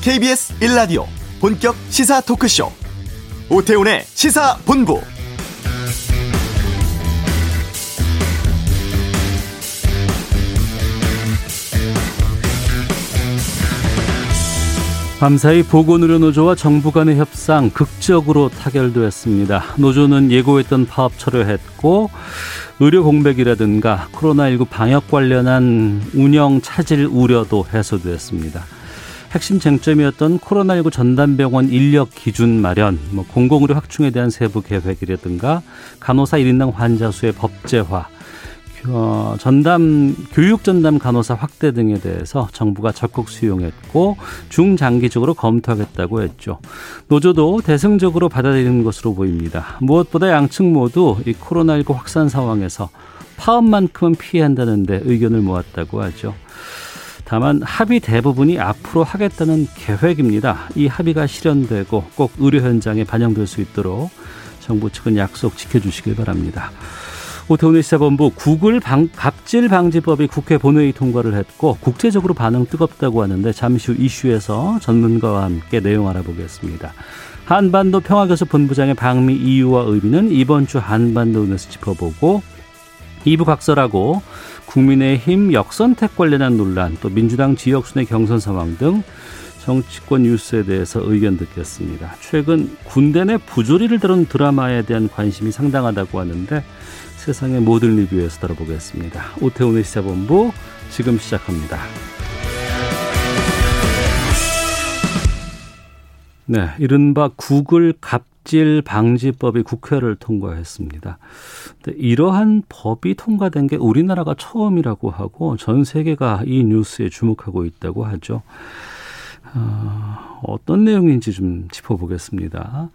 KBS 1라디오 본격 시사 토크쇼 오태훈의 시사본부 밤사이 보건의료노조와 정부 간의 협상 극적으로 타결되었습니다. 노조는 예고했던 파업 철회했고 의료 공백이라든가 코로나19 방역 관련한 운영 차질 우려도 해소되었습니다. 핵심 쟁점이었던 코로나19 전담병원 인력 기준 마련, 뭐 공공의료 확충에 대한 세부 계획이라든가 간호사 1인당 환자 수의 법제화, 어, 전담 교육 전담 간호사 확대 등에 대해서 정부가 적극 수용했고 중장기적으로 검토하겠다고 했죠. 노조도 대승적으로 받아들이는 것으로 보입니다. 무엇보다 양측 모두 이 코로나19 확산 상황에서 파업만큼은 피해 한다는데 의견을 모았다고 하죠. 다만 합의 대부분이 앞으로 하겠다는 계획입니다. 이 합의가 실현되고 꼭 의료 현장에 반영될 수 있도록 정부 측은 약속 지켜주시길 바랍니다. 오태훈의 시사본부 구글 방, 갑질 방지법이 국회 본회의 통과를 했고 국제적으로 반응 뜨겁다고 하는데 잠시 후 이슈에서 전문가와 함께 내용 알아보겠습니다. 한반도 평화교섭 본부장의 방미 이유와 의미는 이번 주 한반도 의에서 짚어보고 2부 각설하고 국민의힘 역선택 관련한 논란 또 민주당 지역순회 경선 상황 등 정치권 뉴스에 대해서 의견 듣겠습니다. 최근 군대 내 부조리를 다룬 드라마에 대한 관심이 상당하다고 하는데 세상의 모든 리뷰에서 다뤄보겠습니다. 오태훈의 시사본부 지금 시작합니다. 네, 이른바 구글 갑 질 방지법이 국회를 통과했습니다. 이러한 법이 통과된 게 우리나라가 처음이라고 하고 전 세계가 이 뉴스에 주목하고 있다고 하죠. 어, 어떤 내용인지 좀 짚어보겠습니다.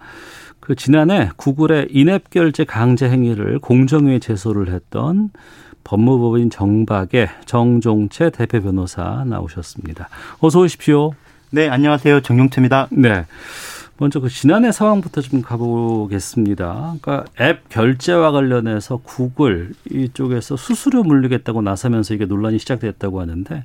그 지난해 구글의 인앱 결제 강제 행위를 공정위에 제소를 했던 법무법인 정박의 정종채 대표 변호사 나오셨습니다. 어서 오십시오. 네, 안녕하세요. 정용채입니다. 네. 먼저 그 지난해 상황부터 좀 가보겠습니다. 그러니까 앱 결제와 관련해서 구글 이쪽에서 수수료 물리겠다고 나서면서 이게 논란이 시작됐다고 하는데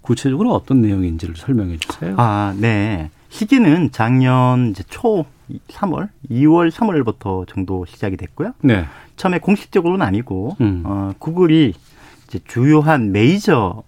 구체적으로 어떤 내용인지를 설명해 주세요. 아, 네. 시기는 작년 이제 초 3월, 2월, 3월부터 정도 시작이 됐고요. 네. 처음에 공식적으로는 아니고 음. 어, 구글이 이제 주요한 메이저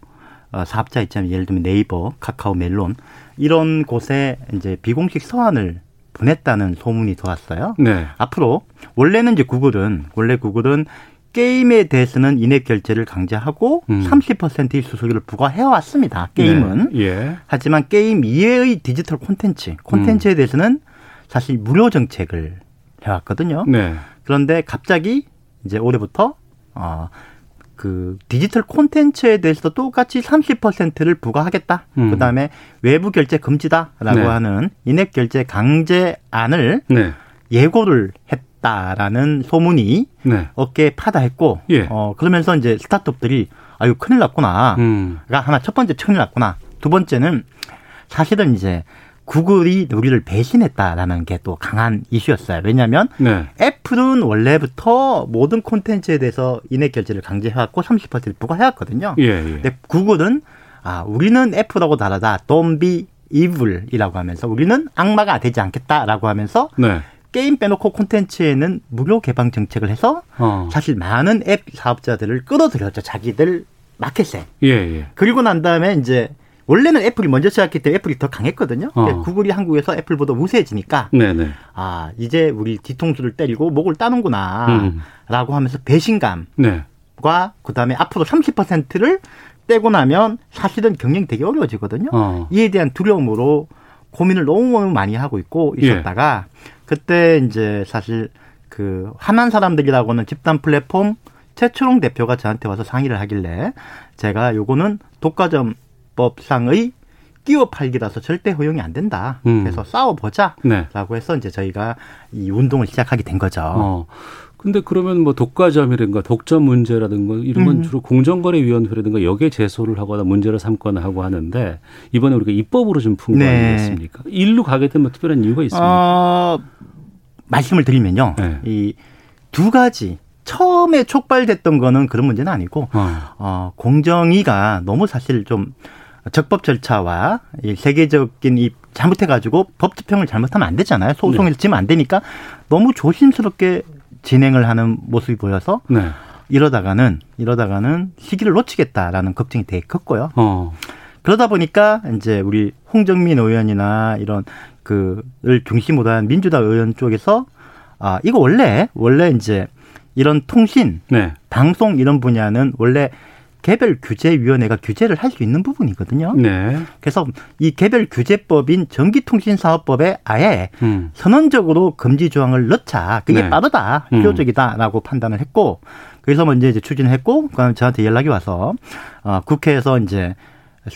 어, 사업자 있자면 예를 들면 네이버, 카카오, 멜론 이런 곳에 이제 비공식 서한을 보냈다는 소문이 돌았어요. 네. 앞으로 원래는 이제 구글은 원래 구글은 게임에 대해서는 인앱 결제를 강제하고 음. 30%의 수수료를 부과해 왔습니다. 게임은. 네. 예. 하지만 게임 이외의 디지털 콘텐츠, 콘텐츠에 음. 대해서는 사실 무료 정책을 해왔거든요. 네. 그런데 갑자기 이제 올해부터 어, 그 디지털 콘텐츠에 대해서도 똑같이 30%를 부과하겠다. 음. 그다음에 외부 결제 금지다라고 네. 하는 인앱 결제 강제안을 네. 예고를 했다라는 소문이 네. 어깨에 파다했고 예. 어 그러면서 이제 스타트업들이 아유 큰일 났구나. 음. 가 하나 첫 번째 큰일 났구나. 두 번째는 사실은 이제 구글이 우리를 배신했다라는 게 또 강한 이슈였어요. 왜냐하면 네. 애플은 원래부터 모든 콘텐츠에 대해서 인앱 결제를 강제해왔고 30%를 부과해왔거든요. 예, 예. 근데 구글은 아 우리는 애플하고 다르다. Don't be evil이라고 하면서 우리는 악마가 되지 않겠다라고 하면서 네. 게임 빼놓고 콘텐츠에는 무료 개방 정책을 해서 어. 사실 많은 앱 사업자들을 끌어들였죠. 자기들 마켓에. 예, 예. 그리고 난 다음에 이제 원래는 애플이 먼저 시작했기 때문에 애플이 더 강했거든요. 어. 구글이 한국에서 애플보다 우세해지니까 네네. 아 이제 우리 뒤통수를 때리고 목을 따는구나라고 음. 하면서 배신감과 네. 그다음에 앞으로 30%를 떼고 나면 사실은 경영이 되게 어려워지거든요. 어. 이에 대한 두려움으로 고민을 너무 많이 하고 있고 있었다가 예. 그때 이제 사실 그 하난 사람들이라고는 집단 플랫폼 최초롱 대표가 저한테 와서 상의를 하길래 제가 요거는 독과점 법상의 끼워 팔기라서 절대 허용이 안 된다. 음. 그래서 싸워보자라고 네. 해서 이제 저희가 이 운동을 시작하게 된 거죠. 어. 근데 그러면 뭐 독과점이라든가 독점 문제라든가 이런 건 음. 주로 공정거래위원회라든가 여기에 제소를 하거나 문제를 삼거나 하고 하는데 이번에 우리가 입법으로 좀 푼거 네. 아니겠습니까? 일로 가게 되면 특별한 이유가 있습니까? 어, 말씀을 드리면요. 네. 이두 가지 처음에 촉발됐던 거는 그런 문제는 아니고 어. 어 공정위가 너무 사실 좀 적법 절차와 이 세계적인 이 잘못해가지고 법 집행을 잘못하면 안 되잖아요. 소송을 네. 지면 안 되니까 너무 조심스럽게 진행을 하는 모습이 보여서 네. 이러다가는 이러다가는 시기를 놓치겠다라는 걱정이 되게 컸고요. 어. 그러다 보니까 이제 우리 홍정민 의원이나 이런 그를 중심으로 한 민주당 의원 쪽에서 아 이거 원래 원래 이제 이런 통신, 네. 방송 이런 분야는 원래 개별 규제위원회가 규제를 할 수 있는 부분이거든요. 네. 그래서 이 개별 규제법인 전기통신사업법에 아예 음. 선언적으로 금지 조항을 넣자. 그게 네. 빠르다, 음. 필요적이다라고 음. 판단을 했고, 그래서 먼저 이제 추진했고, 그다음 저한테 연락이 와서 어, 국회에서 이제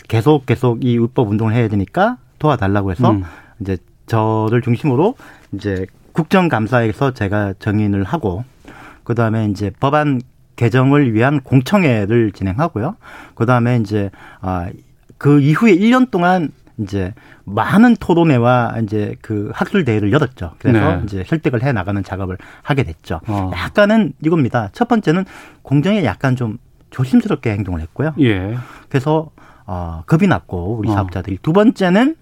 계속 계속 이 입법 운동을 해야 되니까 도와달라고 해서 음. 이제 저를 중심으로 이제 국정감사에서 제가 정인을 하고 그다음에 이제 법안 개정을 위한 공청회를 진행하고요. 그 다음에 이제 아 그 이후에 1년 동안 이제 많은 토론회와 이제 그 학술 대회를 열었죠. 그래서 네. 이제 설득을 해 나가는 작업을 하게 됐죠. 어. 약간은 이겁니다. 첫 번째는 공정에 약간 좀 조심스럽게 행동을 했고요. 예. 그래서 어 겁이 났고 우리 어. 사업자들이 어. 두 번째는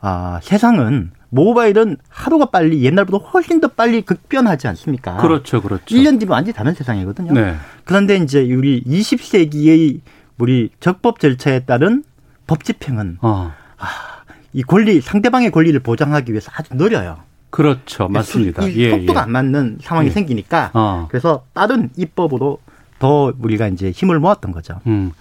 아 세상은 모바일은 하루가 빨리 옛날보다 훨씬 더 빨리 극변하지 않습니까? 그렇죠, 그렇죠. 1년 뒤면 완전히 다른 세상이거든요. 네. 그런데 이제 우리 20세기의 우리 적법 절차에 따른 법 집행은 어. 아, 이 권리 상대방의 권리를 보장하기 위해서 아주 느려요. 그렇죠, 맞습니다. 이 예, 속도가 예. 안 맞는 상황이 예. 생기니까 어. 그래서 빠른 입법으로 더 우리가 이제 힘을 모았던 거죠. 음.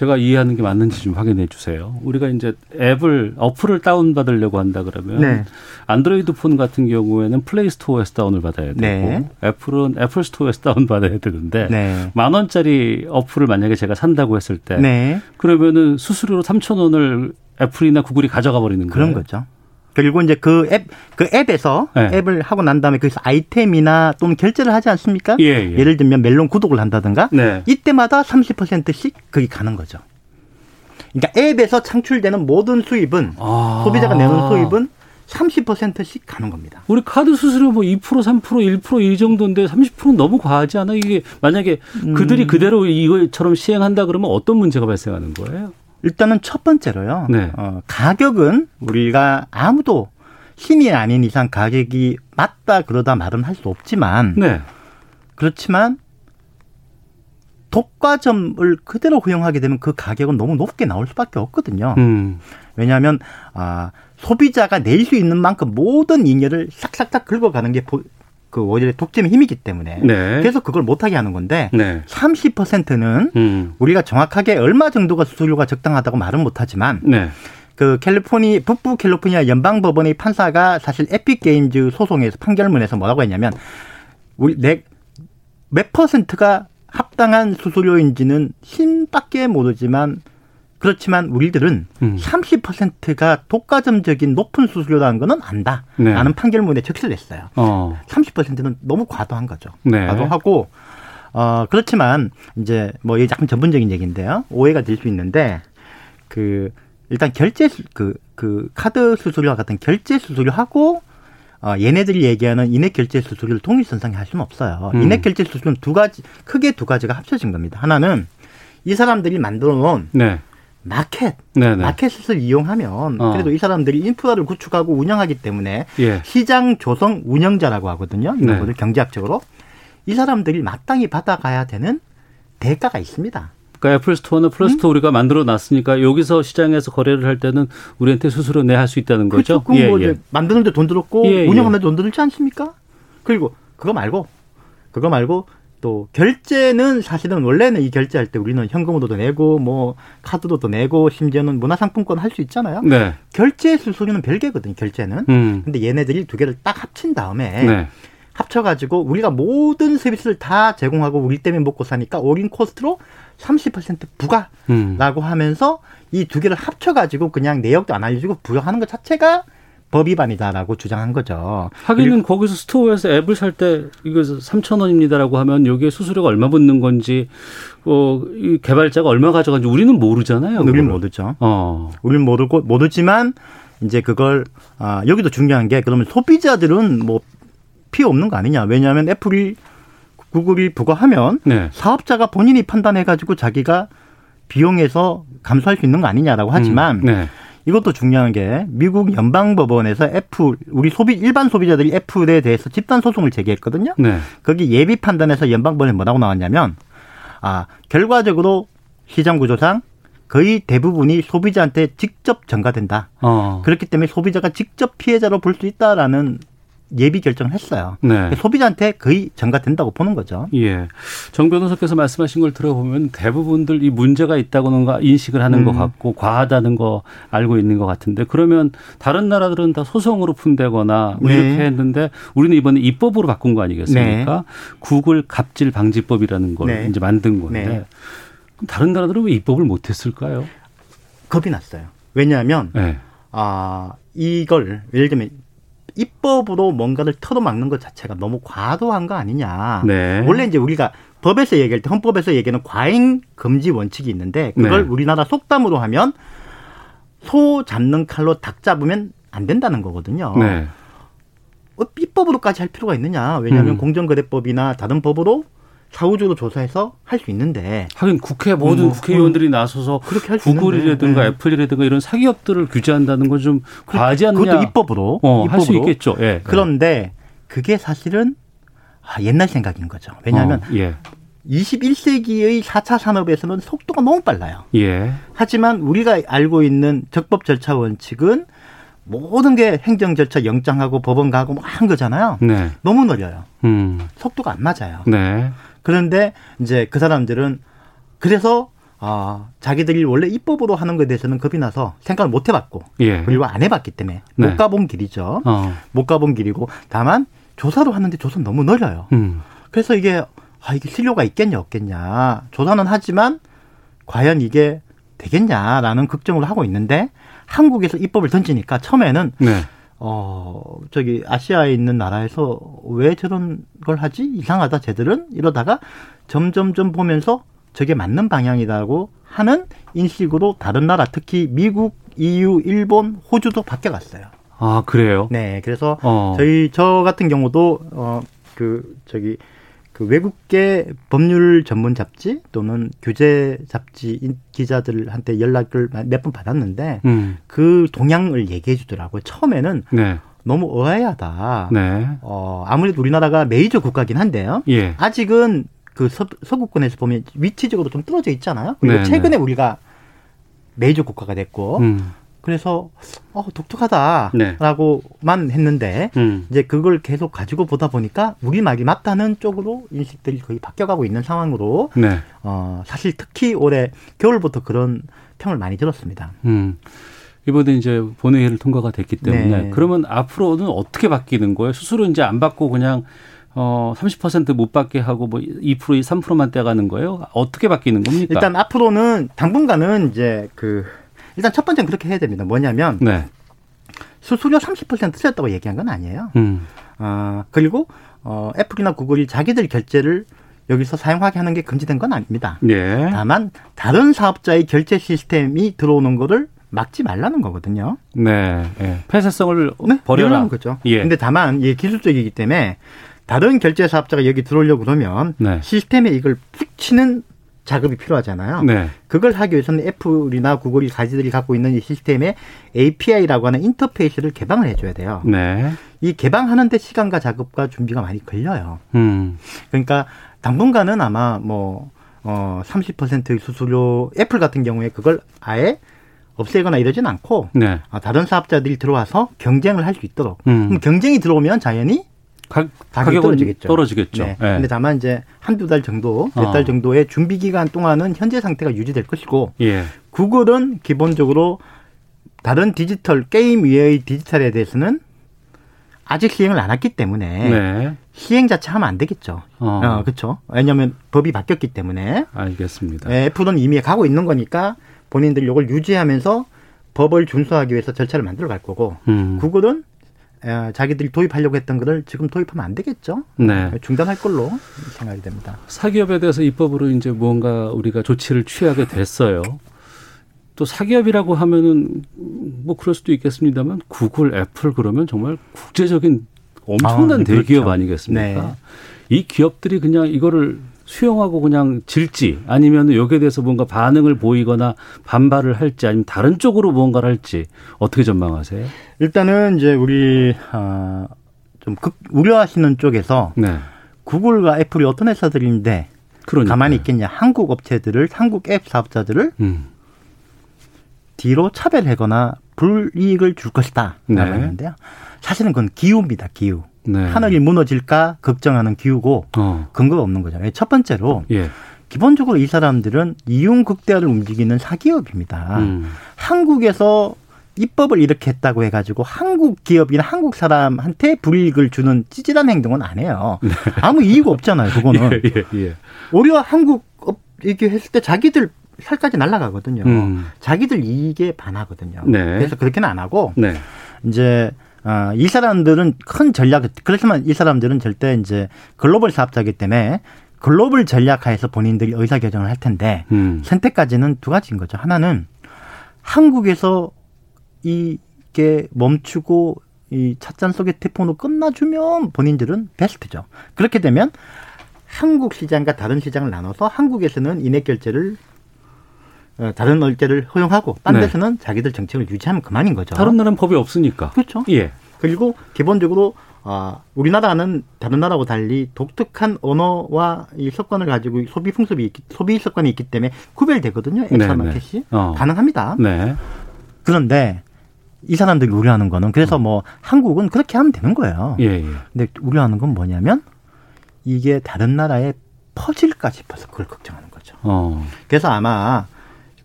제가 이해하는 게 맞는지 좀 확인해 주세요. 우리가 이제 앱을 어플을 다운 받으려고 한다 그러면 네. 안드로이드 폰 같은 경우에는 플레이 스토어에서 다운을 받아야 되고 네. 애플은 애플 스토어에서 다운 받아야 되는데 네. 만 원짜리 어플을 만약에 제가 산다고 했을 때 네. 그러면은 수수료로 3천 원을 애플이나 구글이 가져가 버리는 거예요. 그런 거죠. 그리고 이제 그 앱, 그 앱에서 네. 앱을 하고 난 다음에 거기서 아이템이나 또는 결제를 하지 않습니까? 예, 예. 를 들면 멜론 구독을 한다든가 네. 이때마다 30%씩 그게 가는 거죠. 그러니까 앱에서 창출되는 모든 수입은 아. 소비자가 내는 수입은 30%씩 가는 겁니다. 우리 카드 수수료 뭐 2%, 3%, 1%이 정도인데 30%는 너무 과하지 않아? 이게 만약에 음. 그들이 그대로 이거처럼 시행한다 그러면 어떤 문제가 발생하는 거예요? 일단은 첫 번째로요. 네. 어, 가격은 우리가 아무도 신이 아닌 이상 가격이 맞다 그러다 말은 할 수 없지만 네. 그렇지만 독과점을 그대로 허용하게 되면 그 가격은 너무 높게 나올 수밖에 없거든요. 음. 왜냐하면 아, 소비자가 낼 수 있는 만큼 모든 잉여를 싹싹싹 긁어가는 게 그 오히려 독점의 힘이기 때문에 네. 그래서 그걸 못하게 하는 건데 네. 30%는 음. 우리가 정확하게 얼마 정도가 수수료가 적당하다고 말은 못하지만 네. 그 캘리포니 북부 캘리포니아 연방 법원의 판사가 사실 에픽 게임즈 소송에서 판결문에서 뭐라고 했냐면 우리 내 몇 퍼센트가 합당한 수수료인지는 힘밖에 모르지만 그렇지만 우리들은 음. 30%가 독과점적인 높은 수수료라는 거는 안다. 네. 라는 판결문에 적시를 했어요. 어. 30%는 너무 과도한 거죠. 네. 과도하고 어 그렇지만 이제 뭐 이게 약간 전문적인 얘기인데요. 오해가 될 수 있는데 그 일단 결제 그그 그 카드 수수료와 같은 결제 수수료하고 어, 얘네들이 얘기하는 인액 결제 수수료를 동일선상에 할 수는 없어요. 음. 인액 결제 수수료는 두 가지 크게 두 가지가 합쳐진 겁니다. 하나는 이 사람들이 만들어 놓은 네. 마켓, 네네. 마켓을 이용하면 어. 그래도 이 사람들이 인프라를 구축하고 운영하기 때문에 예. 시장 조성 운영자라고 하거든요. 이런 네. 경제학적으로 이 사람들이 마땅히 받아가야 되는 대가가 있습니다. 그러니까 애플 스토어는 플레이 스토어 음? 우리가 만들어 놨으니까 여기서 시장에서 거래를 할 때는 우리한테 수수료 내야 할수 있다는 거죠. 그렇죠. 예, 뭐 예. 만드는데 돈 들었고 예, 예, 운영하는데 돈 들지 않습니까? 그리고 그거 말고 그거 말고 또 결제는 사실은 원래는 이 결제할 때 우리는 현금으로도 내고 뭐 카드로도 내고 심지어는 문화상품권 할 수 있잖아요. 네. 결제 수수료는 별개거든요. 결제는. 음. 근데 얘네들이 두 개를 딱 합친 다음에 네. 합쳐가지고 우리가 모든 서비스를 다 제공하고 우리 때문에 먹고 사니까 올인 코스트로 30% 부가라고 음. 하면서 이 두 개를 합쳐가지고 그냥 내역도 안 알려주고 부여하는 것 자체가 법 위반이다라고 주장한 거죠. 하기는 거기서 스토어에서 앱을 살 때 이거 3천 원입니다라고 하면 여기에 수수료가 얼마 붙는 건지 어, 이 개발자가 얼마 가져간지 우리는 모르잖아요. 우리는 모르죠. 어. 우리는 모르고 모르지만 이제 그걸 아, 여기도 중요한 게 그러면 소비자들은 뭐 피해 없는 거 아니냐? 왜냐하면 애플이 구글이 부과하면 네. 사업자가 본인이 판단해 가지고 자기가 비용에서 감수할 수 있는 거 아니냐라고 하지만 음, 네. 이것도 중요한 게 미국 연방법원에서 애플 우리 소비 일반 소비자들이 애플에 대해서 집단 소송을 제기했거든요. 네. 거기 예비 판단에서 연방법원에 뭐라고 나왔냐면 아 결과적으로 시장 구조상 거의 대부분이 소비자한테 직접 전가된다. 어. 그렇기 때문에 소비자가 직접 피해자로 볼 수 있다라는 예비 결정을 했어요. 네. 소비자한테 거의 전가된다고 보는 거죠. 예. 정 변호사께서 말씀하신 걸 들어보면 대부분들 이 문제가 있다고는 인식을 하는 음. 것 같고 과하다는 거 알고 있는 것 같은데 그러면 다른 나라들은 다 소송으로 푼대거나 뭐 네. 이렇게 했는데 우리는 이번에 입법으로 바꾼 거 아니겠습니까? 네. 구글 갑질 방지법이라는 걸 네. 이제 만든 건데 네. 그럼 다른 나라들은 왜 입법을 못했을까요? 겁이 났어요. 왜냐하면 네. 아 이걸 예를 들면 입법으로 뭔가를 틀어막는 것 자체가 너무 과도한 거 아니냐. 네. 원래 이제 우리가 법에서 얘기할 때 헌법에서 얘기하는 과잉 금지 원칙이 있는데 그걸 네. 우리나라 속담으로 하면 소 잡는 칼로 닭 잡으면 안 된다는 거거든요. 네. 어, 입법으로까지 할 필요가 있느냐. 왜냐하면 음. 공정거래법이나 다른 법으로 사후적으로 조사해서 할 수 있는데 하긴 국회 모든 뭐, 국회의원들이 음, 나서서 그렇게 할 구글이라든가 네. 애플이라든가 이런 사기업들을 규제한다는 건 좀 과하지 않느냐? 그것도 입법으로 어, 할수 있겠죠. 예. 그런데 그게 사실은 아, 옛날 생각인 거죠. 왜냐하면 어, 예. 21세기의 4차 산업에서는 속도가 너무 빨라요. 예. 하지만 우리가 알고 있는 적법 절차 원칙은 모든 게 행정 절차 영장하고 법원 가고 뭐 한 거잖아요. 네. 너무 느려요. 음. 속도가 안 맞아요. 네. 그런데 이제 그 사람들은 그래서 아, 자기들이 원래 입법으로 하는 것에 대해서는 겁이 나서 생각을 못 해봤고 예. 그리고 안 해봤기 때문에 네. 못 가본 길이죠. 어. 못 가본 길이고 다만 조사로 하는데 조사는 너무 느려요. 음. 그래서 이게 아 이게 실효가 있겠냐 없겠냐 조사는 하지만 과연 이게 되겠냐라는 걱정을 하고 있는데 한국에서 입법을 던지니까 처음에는 네. 어, 저기 아시아에 있는 나라에서 왜 저런 걸 하지? 이상하다, 쟤들은? 이러다가 점점점 보면서 저게 맞는 방향이라고 하는 인식으로 다른 나라, 특히 미국, EU, 일본, 호주도 바뀌어갔어요. 아, 그래요? 네. 그래서 어. 저희, 저 같은 경우도, 어, 그, 저기, 그 외국계 법률 전문 잡지 또는 규제 잡지 기자들한테 연락을 몇 번 받았는데 음. 그 동향을 얘기해 주더라고요. 처음에는 네. 너무 의아하다. 네. 어, 아무래도 우리나라가 메이저 국가긴 한데요. 예. 아직은 그 서, 서구권에서 보면 위치적으로 좀 떨어져 있잖아요. 그리고 네, 최근에 네. 우리가 메이저 국가가 됐고 음. 그래서 어 독특하다라고만 네. 했는데 음. 이제 그걸 계속 가지고 보다 보니까 우리 말이 맞다는 쪽으로 인식들이 거의 바뀌어가고 있는 상황으로 네. 어 사실 특히 올해 겨울부터 그런 평을 많이 들었습니다. 음. 이번에 이제 본회의를 통과가 됐기 때문에 네. 그러면 앞으로는 어떻게 바뀌는 거예요? 수수료 이제 안 받고 그냥 어, 30%못 받게 하고 뭐 2%, 3%만 떼가는 거예요? 어떻게 바뀌는 겁니까? 일단 앞으로는 당분간은 이제 그 일단 첫 번째는 그렇게 해야 됩니다. 뭐냐면 네. 수수료 30% 틀렸다고 얘기한 건 아니에요. 음. 어, 그리고 어, 애플이나 구글이 자기들 결제를 여기서 사용하게 하는 게 금지된 건 아닙니다. 예. 다만 다른 사업자의 결제 시스템이 들어오는 거를 막지 말라는 거거든요. 네. 예. 폐쇄성을 네? 버려라. 거죠. 예. 근데 다만 이게 기술적이기 때문에 다른 결제 사업자가 여기 들어오려고 그러면 네. 시스템에 이걸 붙이는 작업이 필요하잖아요. 네. 그걸 하기 위해서는 애플이나 구글이 가지들이 갖고 있는 이 시스템에 API라고 하는 인터페이스를 개방을 해줘야 돼요. 네. 이 개방하는데 시간과 작업과 준비가 많이 걸려요. 음. 그러니까 당분간은 아마 뭐, 어, 30%의 수수료, 애플 같은 경우에 그걸 아예 없애거나 이러진 않고 네. 아, 다른 사업자들이 들어와서 경쟁을 할 수 있도록 음. 그럼 경쟁이 들어오면 자연히 가, 가격은 떨어지겠죠. 떨어지겠죠. 네. 네. 근데 다만 이제 한두 달 정도, 몇달 어. 정도의 준비 기간 동안은 현재 상태가 유지될 것이고 예. 구글은 기본적으로 다른 디지털 게임 외의 디지털에 대해서는 아직 시행을 안 했기 때문에 네. 시행 자체 하면 안 되겠죠. 어, 어 그렇죠. 왜냐하면 법이 바뀌었기 때문에. 알겠습니다. 네, 애플은 이미 가고 있는 거니까 본인들이 이걸 유지하면서 법을 준수하기 위해서 절차를 만들어 갈 거고 음. 구글은 자기들이 도입하려고 했던 거를 지금 도입하면 안 되겠죠. 네. 중단할 걸로 생각이 됩니다. 사기업에 대해서 입법으로 이제 무언가 우리가 조치를 취하게 됐어요. 또 사기업이라고 하면은 뭐 그럴 수도 있겠습니다만 구글, 애플 그러면 정말 국제적인 엄청난 아, 네, 대기업 그렇죠. 아니겠습니까? 네. 이 기업들이 그냥 이거를 수용하고 그냥 질지 아니면 여기에 대해서 뭔가 반응을 보이거나 반발을 할지 아니면 다른 쪽으로 무언가를 할지 어떻게 전망하세요? 일단은 이제 우리 어, 좀 극, 우려하시는 쪽에서 네. 구글과 애플이 어떤 회사들인데 그러니까요. 가만히 있겠냐 한국 업체들을 한국 앱 사업자들을 음. 뒤로 차별하거나 불이익을 줄 것이다 라고 네. 했는데요. 사실은 그건 기후입니다. 기후. 네. 하늘이 무너질까 걱정하는 기후고 어. 근거가 없는 거죠. 첫 번째로 예. 기본적으로 이 사람들은 이윤 극대화를 움직이는 사기업입니다. 음. 한국에서 입법을 이렇게 했다고 해가지고 한국 기업이나 한국 사람한테 불이익을 주는 찌질한 행동은 안 해요. 네. 아무 이유가 없잖아요. 그거는 예, 예, 예. 오히려 한국 이렇게 했을 때 자기들 살까지 날라가거든요. 음. 자기들 이익에 반하거든요. 네. 그래서 그렇게는 안 하고 네. 이제 어, 이 사람들은 큰 전략, 그렇지만 이 사람들은 절대 이제 글로벌 사업자이기 때문에 글로벌 전략하에서 본인들이 의사결정을 할 텐데 음. 선택까지는 두 가지인 거죠. 하나는 한국에서 이게 멈추고 이 찻잔 속의 태풍으로 끝나주면 본인들은 베스트죠. 그렇게 되면 한국 시장과 다른 시장을 나눠서 한국에서는 인액 결제를 어, 다른 얼제를 허용하고 딴 네. 데서는 자기들 정책을 유지하면 그만인 거죠. 다른 나라는 법이 없으니까. 그렇죠. 예. 그리고 기본적으로 어, 우리나라는 다른 나라하고 달리 독특한 언어와 이 습관을 가지고 소비 풍습이 있기, 소비 습관이 있기 때문에 구별되거든요. 엑스마켓이 네, 네. 어. 가능합니다. 네. 그런데 이 사람들이 우려하는 거는 그래서 뭐 한국은 그렇게 하면 되는 거예요. 예, 예. 근데 우려하는 건 뭐냐면 이게 다른 나라에 퍼질까 싶어서 그걸 걱정하는 거죠. 어. 그래서 아마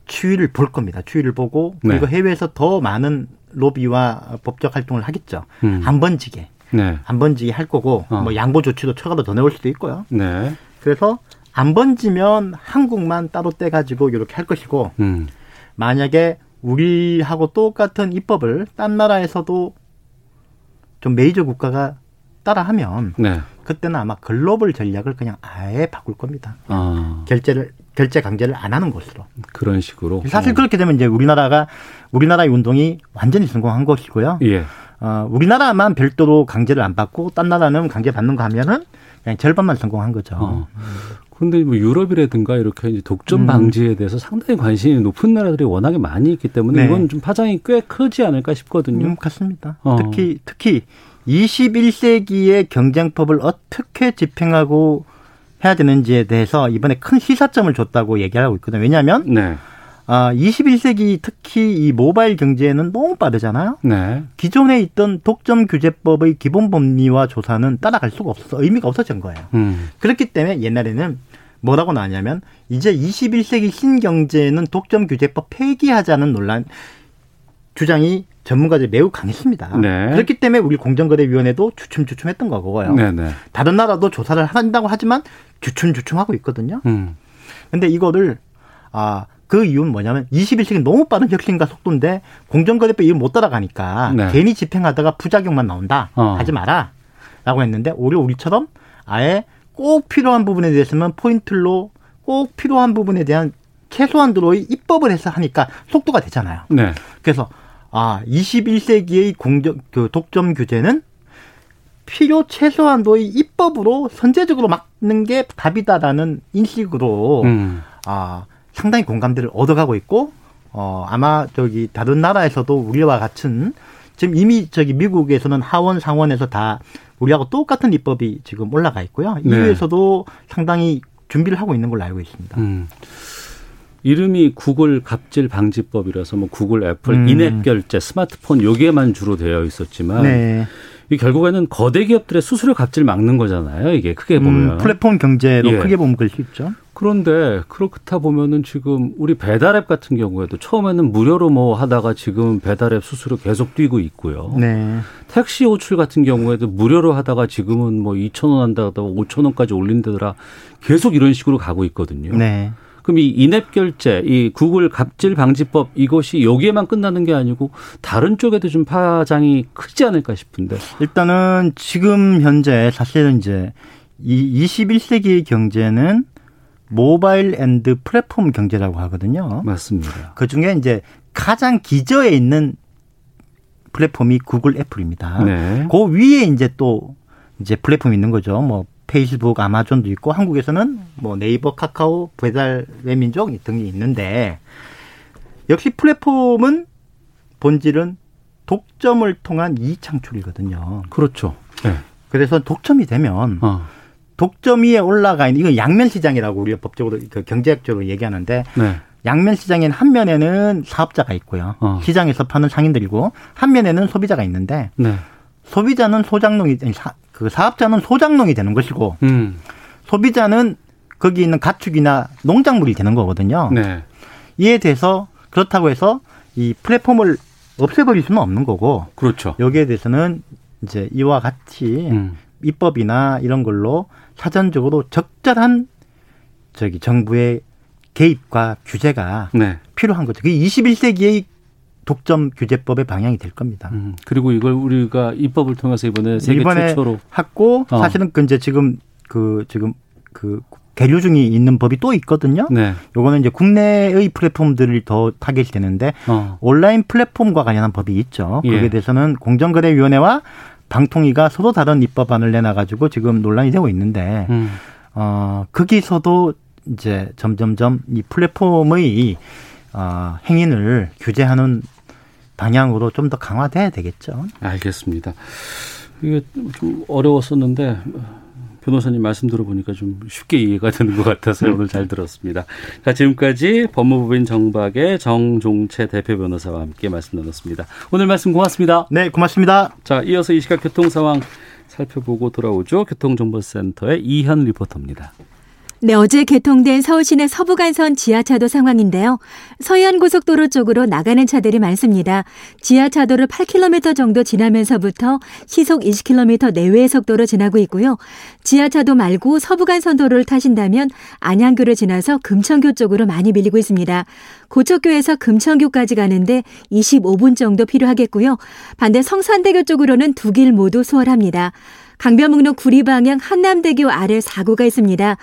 추이를 볼 겁니다. 추이를 보고 그리고 네. 해외에서 더 많은 로비와 법적 활동을 하겠죠. 음. 한 번지게. 네. 한 번지게 할 거고 어. 뭐 양보 조치도 처가도 더 내올 수도 있고요. 네. 그래서 안 번지면 한국만 따로 떼 가지고 이렇게 할 것이고 음. 만약에 우리하고 똑같은 입법을 딴 나라에서도 좀 메이저 국가가 따라하면 네. 그때는 아마 글로벌 전략을 그냥 아예 바꿀 겁니다. 아. 결제를 결제 강제를 안 하는 것으로. 그런 식으로. 사실 어. 그렇게 되면 이제 우리나라가 우리나라의 운동이 완전히 성공한 것이고요. 예. 어, 우리나라만 별도로 강제를 안 받고 딴 나라는 강제 받는 거 하면은 그냥 절반만 성공한 거죠. 어. 그런데 뭐 유럽이라든가 이렇게 독점 음. 방지에 대해서 상당히 관심이 높은 나라들이 워낙에 많이 있기 때문에 네. 이건 좀 파장이 꽤 크지 않을까 싶거든요. 음, 같습니다. 어. 특히 특히 21세기의 경쟁법을 어떻게 집행하고 해야 되는지에 대해서 이번에 큰 시사점을 줬다고 얘기하고 있거든요. 왜냐하면 네. 아, 21세기 특히 이 모바일 경제는 너무 빠르잖아요. 네. 기존에 있던 독점 규제법의 기본 법리와 조사는 따라갈 수가 없어 의미가 없어진 거예요. 음. 그렇기 때문에 옛날에는 뭐라고 나왔냐면 이제 21세기 신경제는 독점 규제법 폐기하자는 논란 주장이 전문가들이 매우 강했습니다. 네. 그렇기 때문에 우리 공정거래위원회도 주춤주춤했던 거고요. 네, 네. 다른 나라도 조사를 한다고 하지만 주춤주춤하고 있거든요. 음. 근데 이거를 아, 그 이유는 뭐냐면 21세기 너무 빠른 혁신과 속도인데 공정거래법 이거 못 따라가니까 네. 괜히 집행하다가 부작용만 나온다. 어. 하지 마라. 라고 했는데 오히려 우리처럼 아예 꼭 필요한 부분에 대해서는 포인트로 꼭 필요한 부분에 대한 최소한도로의 입법을 해서 하니까 속도가 되잖아요. 네. 그래서 아, 21세기의 공정, 그 독점 규제는 필요 최소한도의 입법으로 선제적으로 막는 게 답이다라는 인식으로 음. 아, 상당히 공감대를 얻어가고 있고 어, 아마 저기 다른 나라에서도 우리와 같은 지금 이미 저기 미국에서는 하원 상원에서 다 우리하고 똑같은 입법이 지금 올라가 있고요. 네. 이후에서도 상당히 준비를 하고 있는 걸로 알고 있습니다. 음. 이름이 구글 갑질 방지법이라서 뭐 구글, 애플, 음. 인앱 결제, 스마트폰 요게만 주로 되어 있었지만 네. 이 결국에는 거대 기업들의 수수료 갑질 막는 거잖아요. 이게 크게 음, 보면 음, 플랫폼 경제로 예. 크게 보면 수 있죠. 그런데 그렇다 보면은 지금 우리 배달앱 같은 경우에도 처음에는 무료로 뭐 하다가 지금 배달앱 수수료 계속 뛰고 있고요. 네. 택시 호출 같은 경우에도 무료로 하다가 지금은 뭐 2천 원 한다가 5천 원까지 올린다더라 계속 이런 식으로 가고 있거든요. 네. 그럼 이 인앱 결제, 이 구글 갑질 방지법 이것이 여기에만 끝나는 게 아니고 다른 쪽에도 좀 파장이 크지 않을까 싶은데. 일단은 지금 현재 사실은 이제 이 21세기의 경제는 모바일 and 플랫폼 경제라고 하거든요. 맞습니다. 그 중에 이제 가장 기저에 있는 플랫폼이 구글 애플입니다. 네. 그 위에 이제 또 이제 플랫폼이 있는 거죠. 뭐 페이스북, 아마존도 있고 한국에서는 뭐 네이버, 카카오, 배달 외민족 등이 있는데 역시 플랫폼은 본질은 독점을 통한 이익 창출이거든요. 그렇죠. 네. 그래서 독점이 되면 어. 독점 위에 올라가 있는 이건 양면 시장이라고 우리가 법적으로 그 경제학적으로 얘기하는데 네. 양면 시장에는 한 면에는 사업자가 있고요. 어. 시장에서 파는 상인들이고 한 면에는 소비자가 있는데 네. 소비자는 소장농이 그 사업자는 소장농이 되는 것이고 음. 소비자는 거기 있는 가축이나 농작물이 되는 거거든요. 네. 이에 대해서 그렇다고 해서 이 플랫폼을 없애버릴 수는 없는 거고. 그렇죠. 여기에 대해서는 이제 이와 같이 음. 입법이나 이런 걸로 사전적으로 적절한 저기 정부의 개입과 규제가 네. 필요한 거죠. 그게 21세기의 독점 규제법의 방향이 될 겁니다. 음, 그리고 이걸 우리가 입법을 통해서 이번에 세계 이번에 최초로 했고 어. 사실은 그 이제 지금 그 지금 그 계류 중이 있는 법이 또 있거든요. 네. 요거는 이제 국내의 플랫폼들을 더 타겟이 되는데 어. 온라인 플랫폼과 관련한 법이 있죠. 예. 거기에 대해서는 공정거래위원회와 방통위가 서로 다른 입법안을 내놔가지고 지금 논란이 되고 있는데 음. 어 거기서도 이제 점점점 이 플랫폼의 어, 행인을 규제하는 방향으로 좀 더 강화돼야 되겠죠. 알겠습니다. 이게 좀 어려웠었는데 변호사님 말씀 들어보니까 좀 쉽게 이해가 되는 것 같아서 오늘 잘 들었습니다. 자, 지금까지 법무부인 정박의 정종채 대표 변호사와 함께 말씀 나눴습니다. 오늘 말씀 고맙습니다. 네, 고맙습니다. 자, 이어서 이 시각 교통 상황 살펴보고 돌아오죠. 교통정보센터의 이현 리포터입니다. 네, 어제 개통된 서울시내 서부간선 지하차도 상황인데요. 서해안고속도로 쪽으로 나가는 차들이 많습니다. 지하차도를 8km 정도 지나면서부터 시속 20km 내외의 속도로 지나고 있고요. 지하차도 말고 서부간선도로를 타신다면 안양교를 지나서 금천교 쪽으로 많이 밀리고 있습니다. 고척교에서 금천교까지 가는데 25분 정도 필요하겠고요. 반대 성산대교 쪽으로는 두 길 모두 수월합니다. 강변북로 구리 방향 한남대교 아래 사고가 있습니다.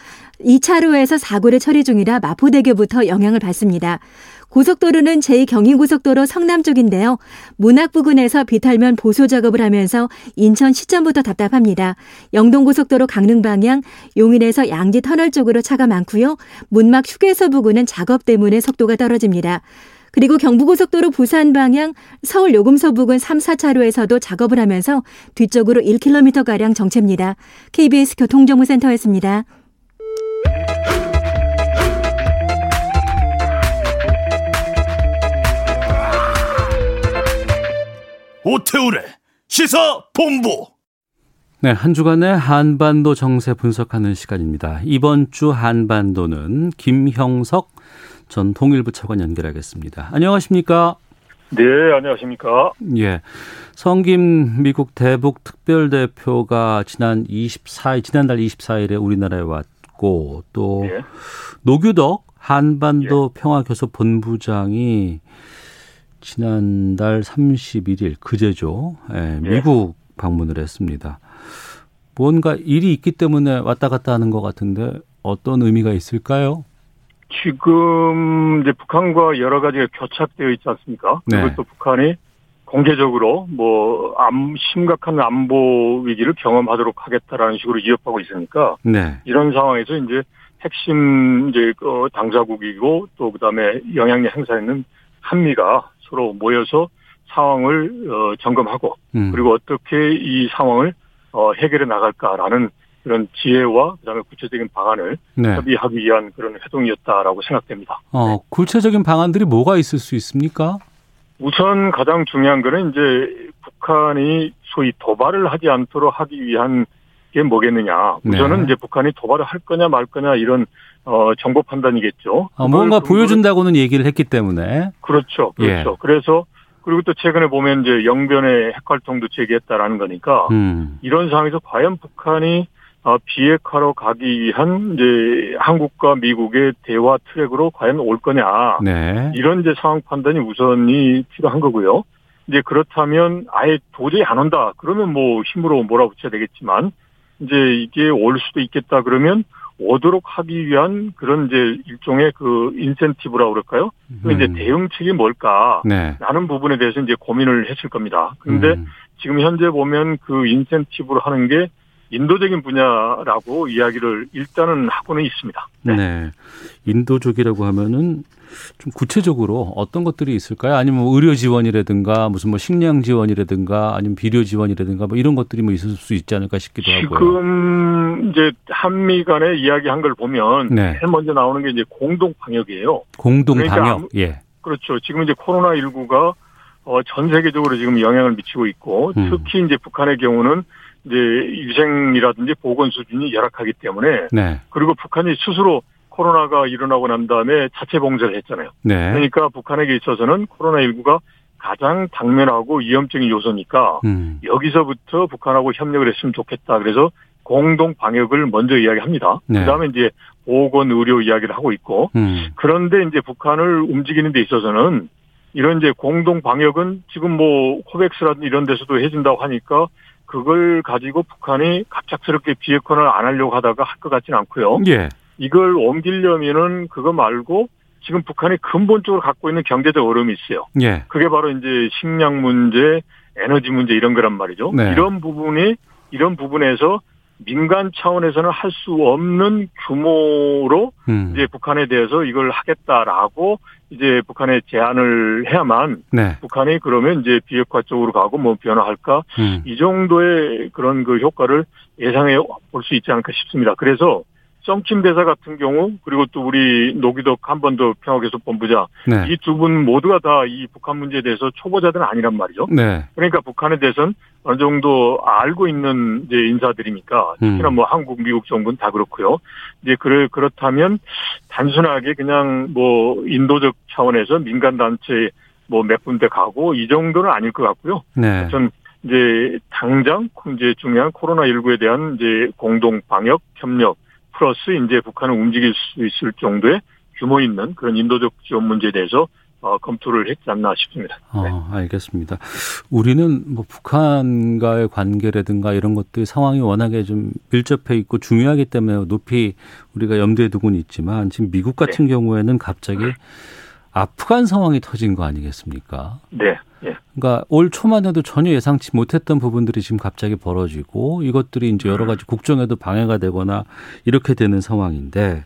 2차로에서 사고를 처리 중이라 마포대교부터 영향을 받습니다. 고속도로는 제2경인고속도로 성남 쪽인데요. 문학 부근에서 비탈면 보수 작업을 하면서 인천 시점부터 답답합니다. 영동고속도로 강릉 방향 용인에서 양지 터널 쪽으로 차가 많고요. 문막 휴게소 부근은 작업 때문에 속도가 떨어집니다. 그리고 경부고속도로 부산 방향 서울 요금소 부근 3, 4차로에서도 작업을 하면서 뒤쪽으로 1km가량 정체입니다. KBS 교통정보센터였습니다. 오태우래 시사 본부. 네, 한 주간의 한반도 정세 분석하는 시간입니다. 이번 주 한반도는 김형석 전 통일부 차관 연결하겠습니다. 안녕하십니까? 네, 안녕하십니까? 예. 성김 미국 대북 특별대표가 지난 24일, 지난달 24일에 우리나라에 왔고, 또, 예. 노규덕 한반도 예. 평화교섭 본부장이 지난달 31일 그제죠. 예, 예, 미국 방문을 했습니다. 뭔가 일이 있기 때문에 왔다 갔다 하는 것 같은데 어떤 의미가 있을까요? 지금 이제 북한과 여러 가지가 교착되어 있지 않습니까? 네. 그리고 또 북한이 공개적으로 뭐 암, 심각한 안보 위기를 경험하도록 하겠다라는 식으로 위협하고 있으니까 네. 이런 상황에서 이제 핵심 이제 어, 당사국이고 또 그다음에 영향력 행사하는 한미가 서로 모여서 상황을 어, 점검하고 음. 그리고 어떻게 이 상황을 어, 해결해 나갈까라는 그런 지혜와 그다음에 구체적인 방안을 네. 협의하기 위한 그런 회동이었다라고 생각됩니다. 어, 네. 구체적인 방안들이 뭐가 있을 수 있습니까? 우선 가장 중요한 거는 이제 북한이 소위 도발을 하지 않도록 하기 위한 게 뭐겠느냐. 우선은 네. 이제 북한이 도발을 할 거냐 말 거냐 이런 어 정보 판단이겠죠. 아, 뭔가 보여준다고는 얘기를 했기 때문에. 그렇죠. 그렇죠. 예. 그래서 그리고 또 최근에 보면 이제 영변의 핵 활동도 제기했다라는 거니까 음. 이런 상황에서 과연 북한이 어, 비핵화로 가기 위한 이제 한국과 미국의 대화 트랙으로 과연 올 거냐 네. 이런 이제 상황 판단이 우선이 필요한 거고요. 이제 그렇다면 아예 도저히 안 온다 그러면 뭐 힘으로 몰아붙여야 되겠지만 이제 이게 올 수도 있겠다 그러면 오도록 하기 위한 그런 이제 일종의 그 인센티브라 그럴까요? 그 음. 이제 대응책이 뭘까? 네. 라는 부분에 대해서 이제 고민을 했을 겁니다. 그런데 음. 지금 현재 보면 그 인센티브로 하는 게 인도적인 분야라고 이야기를 일단은 하고는 있습니다. 네. 네. 인도적이라고 하면은 좀 구체적으로 어떤 것들이 있을까요? 아니면 뭐 의료 지원이라든가 무슨 뭐 식량 지원이라든가 아니면 비료 지원이라든가 뭐 이런 것들이 뭐 있을 수 있지 않을까 싶기도 하고요. 지금 이제 한미 간에 이야기한 걸 보면 네. 제일 먼저 나오는 게 이제 공동 방역이에요. 공동 그러니까 방역. 예. 그렇죠. 지금 이제 코로나 19가 어, 전 세계적으로 지금 영향을 미치고 있고 음. 특히 이제 북한의 경우는 이제 위생이라든지 보건 수준이 열악하기 때문에 네. 그리고 북한이 스스로 코로나가 일어나고 난 다음에 자체 봉쇄를 했잖아요. 네. 그러니까 북한에게 있어서는 코로나19가 가장 당면하고 위험적인 요소니까 음. 여기서부터 북한하고 협력을 했으면 좋겠다. 그래서 공동 방역을 먼저 이야기합니다. 네. 그다음에 이제 보건 의료 이야기를 하고 있고 음. 그런데 이제 북한을 움직이는 데 있어서는 이런 이제 공동 방역은 지금 뭐 코백스라든지 이런 데서도 해준다고 하니까 그걸 가지고 북한이 갑작스럽게 비핵화를 안 하려고 하다가 할 것 같지는 않고요. 예. 이걸 옮기려면은 그거 말고 지금 북한이 근본적으로 갖고 있는 경제적 어려움이 있어요. 예. 그게 바로 이제 식량 문제, 에너지 문제 이런 거란 말이죠. 네. 이런 부분이 이런 부분에서 민간 차원에서는 할 수 없는 규모로 음. 이제 북한에 대해서 이걸 하겠다라고 이제 북한에 제안을 해야만 네. 북한이 그러면 이제 비핵화 쪽으로 가고 뭐 변화할까 음. 이 정도의 그런 그 효과를 예상해 볼 수 있지 않을까 싶습니다. 그래서 썸킴 대사 같은 경우 그리고 또 우리 노기덕 한 번 더 평화개선본부장 네. 이두 분 모두가 다 이 북한 문제에 대해서 초보자들은 아니란 말이죠. 네. 그러니까 북한에 대해서는 어느 정도 알고 있는 이제 인사들이니까 특히나 음. 뭐 한국, 미국 정부는 다 그렇고요. 이제 그래 그렇다면 단순하게 그냥 뭐 인도적 차원에서 민간 단체 뭐 몇 군데 가고 이 정도는 아닐 것 같고요. 네. 전 이제 당장 이제 중요한 코로나 19에 대한 이제 공동 방역 협력 플러스 이제 북한을 움직일 수 있을 정도의 규모 있는 그런 인도적 지원 문제에 대해서 어, 검토를 했지 않나 싶습니다. 네. 어, 알겠습니다. 우리는 뭐 북한과의 관계라든가 이런 것들 상황이 워낙에 좀 밀접해 있고 중요하기 때문에 높이 우리가 염두에 두고는 있지만 지금 미국 같은 네. 경우에는 갑자기 아프간 상황이 터진 거 아니겠습니까? 네. 예. 그러니까 올 초만 해도 전혀 예상치 못했던 부분들이 지금 갑자기 벌어지고 이것들이 이제 여러 가지 국정에도 방해가 되거나 이렇게 되는 상황인데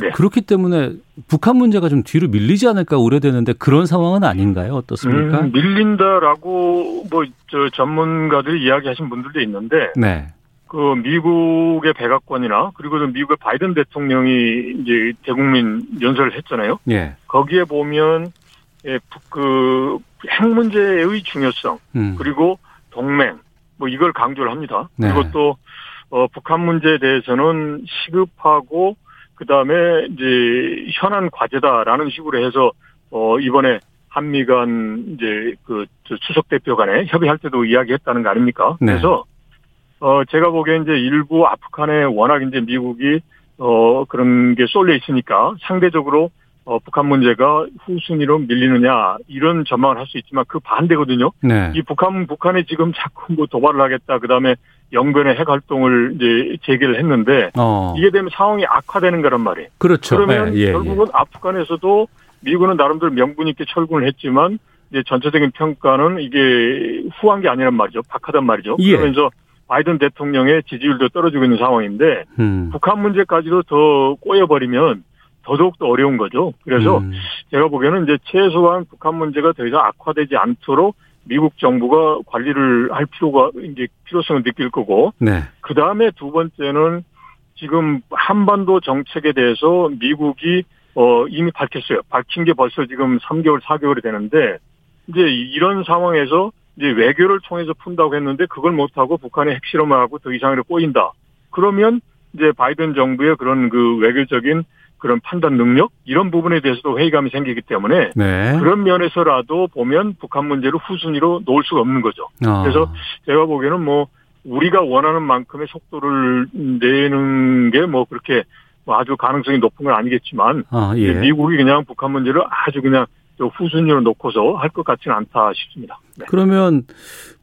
네. 그렇기 때문에 북한 문제가 좀 뒤로 밀리지 않을까 우려되는데 그런 상황은 아닌가요? 어떻습니까? 음, 밀린다라고 뭐 저 전문가들이 이야기하신 분들도 있는데 네. 그 미국의 백악관이나 그리고 미국의 바이든 대통령이 이제 대국민 연설을 했잖아요. 예. 거기에 보면 예, 그 핵 문제의 중요성 음. 그리고 동맹 뭐 이걸 강조를 합니다. 네. 그리고 또 어, 북한 문제에 대해서는 시급하고 그 다음에 이제 현안 과제다라는 식으로 해서 어 이번에 한미 간 이제 그 추석 대표 간에 협의할 때도 이야기했다는 거 아닙니까? 네. 그래서 어 제가 보기엔 이제 일부 아프간에 워낙 이제 미국이 어 그런 게 쏠려 있으니까 상대적으로 어, 북한 문제가 후순위로 밀리느냐 이런 전망을 할 수 있지만 그 반대거든요. 네. 이 북한 북한이 지금 자꾸 뭐 도발을 하겠다. 그다음에 영변의 핵 활동을 이제 재개를 했는데 어. 이게 되면 상황이 악화되는 거란 말이에요. 그렇죠. 그러면 네, 예, 결국은 예. 아프간에서도 미국은 나름대로 명분 있게 철군을 했지만 이제 전체적인 평가는 이게 후한 게 아니란 말이죠. 박하단 말이죠. 예. 그러면서 바이든 대통령의 지지율도 떨어지고 있는 상황인데 음. 북한 문제까지도 더 꼬여버리면 더더욱 더 어려운 거죠. 그래서 음. 제가 보기에는 이제 최소한 북한 문제가 더 이상 악화되지 않도록 미국 정부가 관리를 할 필요가 이제 필요성을 느낄 거고 네. 그 다음에 두 번째는 지금 한반도 정책에 대해서 미국이 어 이미 밝혔어요. 밝힌 게 벌써 지금 3개월, 4개월이 되는데 이제 이런 상황에서 이제 외교를 통해서 푼다고 했는데 그걸 못하고 북한이 핵실험을 하고 더 이상으로 꼬인다. 그러면 이제 바이든 정부의 그런 그 외교적인 그런 판단 능력 이런 부분에 대해서도 회의감이 생기기 때문에 네. 그런 면에서라도 보면 북한 문제를 후순위로 놓을 수가 없는 거죠. 어. 그래서 제가 보기에는 뭐 우리가 원하는 만큼의 속도를 내는 게 뭐 그렇게 뭐 아주 가능성이 높은 건 아니겠지만 아, 예. 미국이 그냥 북한 문제를 아주 그냥 후순위로 놓고서 할 것 같지는 않다 싶습니다. 네. 그러면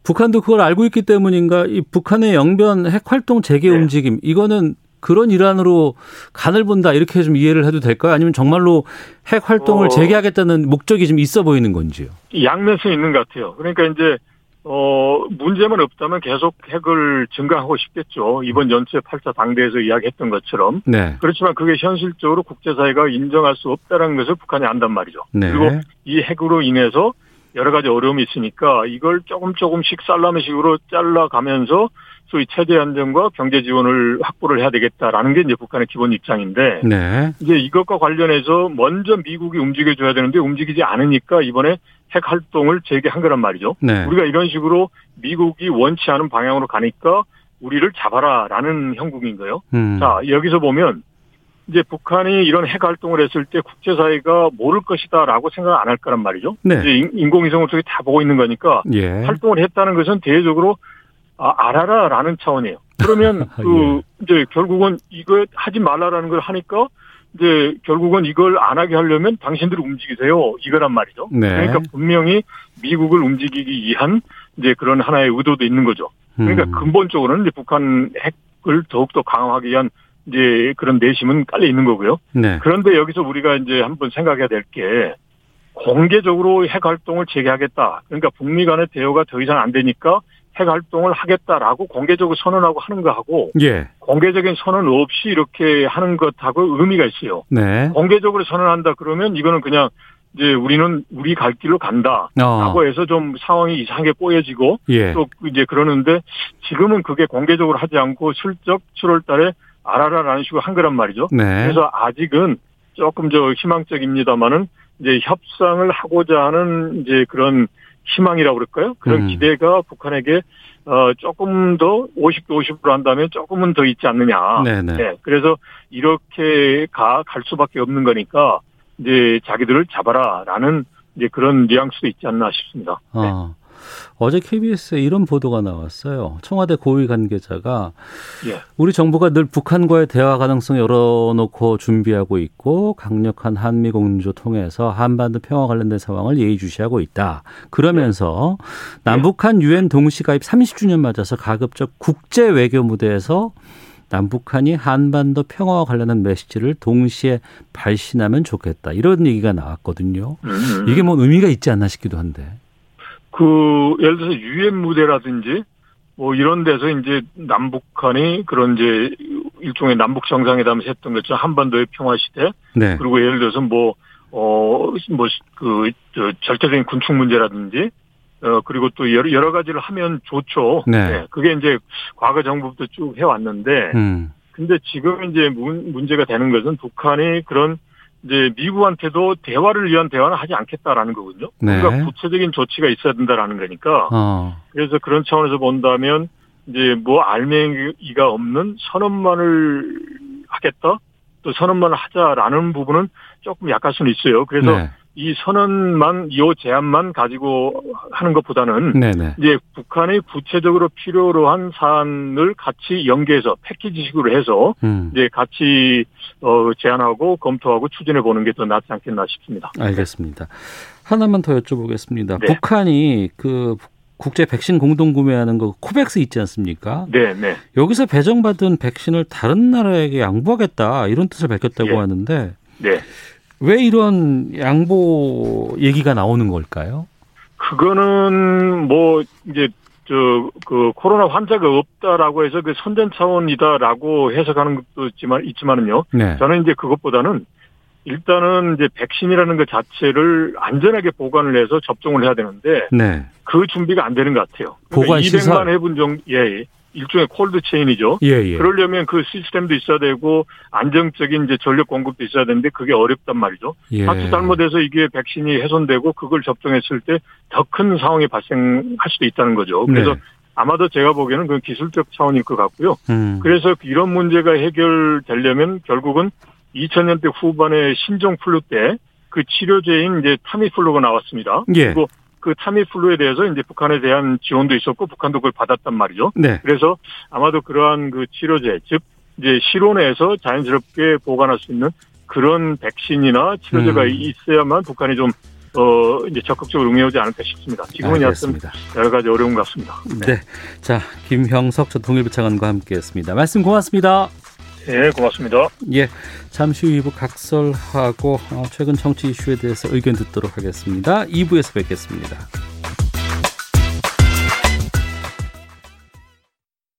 북한도 그걸 알고 있기 때문인가 이 북한의 영변 핵 활동 재개 네. 움직임 이거는 그런 일환으로 간을 본다 이렇게 좀 이해를 해도 될까요? 아니면 정말로 핵 활동을 어, 재개하겠다는 목적이 좀 있어 보이는 건지요? 양면성 있는 것 같아요. 그러니까 이제 어, 문제만 없다면 계속 핵을 증강하고 싶겠죠. 이번 연초에 8차 당대에서 이야기했던 것처럼. 네. 그렇지만 그게 현실적으로 국제사회가 인정할 수 없다는 것을 북한이 안단 말이죠. 네. 그리고 이 핵으로 인해서 여러 가지 어려움이 있으니까 이걸 조금 조금씩 살라미식으로 잘라가면서 소위 체제 안정과 경제 지원을 확보를 해야 되겠다라는 게 이제 북한의 기본 입장인데 네. 이제 이것과 관련해서 먼저 미국이 움직여줘야 되는데 움직이지 않으니까 이번에 핵 활동을 재개한 거란 말이죠. 네. 우리가 이런 식으로 미국이 원치 않은 방향으로 가니까 우리를 잡아라라는 형국인 거예요. 음. 자 여기서 보면 이제 북한이 이런 핵 활동을 했을 때 국제사회가 모를 것이다라고 생각 안 할 거란 말이죠. 네. 이제 인공위성을 통해 다 보고 있는 거니까 예. 활동을 했다는 것은 대외적으로 아, 알아라라는 차원이에요. 그러면 그 예. 이제 결국은 이거 하지 말라라는 걸 하니까 이제 결국은 이걸 안 하게 하려면 당신들이 움직이세요. 이거란 말이죠. 네. 그러니까 분명히 미국을 움직이기 위한 이제 그런 하나의 의도도 있는 거죠. 그러니까 음. 근본적으로는 이제 북한 핵을 더욱더 강화하기 위한 이제 그런 내심은 깔려 있는 거고요. 네. 그런데 여기서 우리가 이제 한번 생각해야 될 게 공개적으로 핵 활동을 재개하겠다. 그러니까 북미 간의 대화가 더 이상 안 되니까 핵 활동을 하겠다라고 공개적으로 선언하고 하는 거하고 예. 공개적인 선언 없이 이렇게 하는 것하고 의미가 있어요. 네. 공개적으로 선언한다 그러면 이거는 그냥 이제 우리는 우리 갈 길로 간다라고 어. 해서 좀 상황이 이상하게 뽀여지고 예. 또 이제 그러는데 지금은 그게 공개적으로 하지 않고 슬쩍 7월 달에 알아라라는 식으로 한 거란 말이죠. 네. 그래서 아직은 조금 저 희망적입니다만은 이제 협상을 하고자 하는 이제 그런 희망이라고 그럴까요? 그런 음. 기대가 북한에게 어 조금 더 50도 50으로 한다면 조금은 더 있지 않느냐. 네네. 네. 그래서 이렇게 가 갈 수밖에 없는 거니까 이제 자기들을 잡아라라는 이제 그런 뉘앙스도 있지 않나 싶습니다. 네. 아. 어제 KBS에 이런 보도가 나왔어요. 청와대 고위 관계자가 예. 우리 정부가 늘 북한과의 대화 가능성 열어놓고 준비하고 있고 강력한 한미 공조 통해서 한반도 평화 관련된 상황을 예의주시하고 있다. 그러면서 예. 남북한 유엔 동시 가입 30주년 맞아서 가급적 국제 외교 무대에서 남북한이 한반도 평화와 관련한 메시지를 동시에 발신하면 좋겠다. 이런 얘기가 나왔거든요. 음. 이게 뭐 의미가 있지 않나 싶기도 한데. 그 예를 들어서 유엔 무대라든지 뭐 이런 데서 이제 남북한이 그런 이제 일종의 남북 정상회담을 했던 것처럼 한반도의 평화 시대 네. 그리고 예를 들어서 뭐 어 뭐 그 절대적인 군축 문제라든지 어 그리고 또 여러 여러 가지를 하면 좋죠. 네. 네. 그게 이제 과거 정부부터 쭉 해왔는데 음. 근데 지금 이제 문, 문제가 되는 것은 북한이 그런 이제 미국한테도 대화를 위한 대화는 하지 않겠다라는 거거든요. 네. 그러니까 구체적인 조치가 있어야 된다라는 거니까. 어. 그래서 그런 차원에서 본다면 이제 뭐 알맹이가 없는 선언만을 하겠다, 또 선언만을 하자라는 부분은 조금 약할 수는 있어요. 그래서 네. 이 선언만 이 제안만 가지고 하는 것보다는 네네. 이제 북한이 구체적으로 필요로 한 사안을 같이 연계해서 패키지식으로 해서 음. 이제 같이 어 제안하고 검토하고 추진해 보는 게 더 낫지 않겠나 싶습니다. 알겠습니다. 하나만 더 여쭤보겠습니다. 네. 북한이 그 국제 백신 공동 구매하는 거 코백스 있지 않습니까? 네, 네. 여기서 배정받은 백신을 다른 나라에게 양보하겠다 이런 뜻을 밝혔다고 네. 하는데 네. 왜 이런 양보 얘기가 나오는 걸까요? 그거는 뭐 이제 저그 코로나 환자가 없다라고 해서 그 선전 차원이다라고 해석하는 것도 있지만 있지만은요. 네. 저는 이제 그것보다는 일단은 이제 백신이라는 것 자체를 안전하게 보관을 해서 접종을 해야 되는데 네. 그 준비가 안 되는 것 같아요. 그러니까 보관 시설 200만 회분 정도 예. 일종의 콜드 체인이죠. 예, 예. 그러려면 그 시스템도 있어야 되고 안정적인 이제 전력 공급도 있어야 되는데 그게 어렵단 말이죠. 예. 자칫 잘못해서 이게 백신이 훼손되고 그걸 접종했을 때 더 큰 상황이 발생할 수도 있다는 거죠. 그래서 네. 아마도 제가 보기에는 그 기술적 차원일 것 같고요. 음. 그래서 이런 문제가 해결되려면 결국은 2000년대 후반에 신종 플루 때 그 치료제인 이제 타미플루가 나왔습니다. 예. 그리고 그 타미플루에 대해서 이제 북한에 대한 지원도 있었고 북한도 그걸 받았단 말이죠. 네. 그래서 아마도 그러한 그 치료제 즉 이제 실온에서 자연스럽게 보관할 수 있는 그런 백신이나 치료제가 음. 있어야만 북한이 좀 어, 이제 적극적으로 응해오지 않을까 싶습니다. 지금은 약간 여러 가지 어려운 것 같습니다. 네. 네. 자, 김형석 전 통일부 차관과 함께 했습니다. 말씀 고맙습니다. 네, 고맙습니다. 예, 잠시 후 2부 각설하고 어, 최근 정치 이슈에 대해서 의견 듣도록 하겠습니다. 2부에서 뵙겠습니다.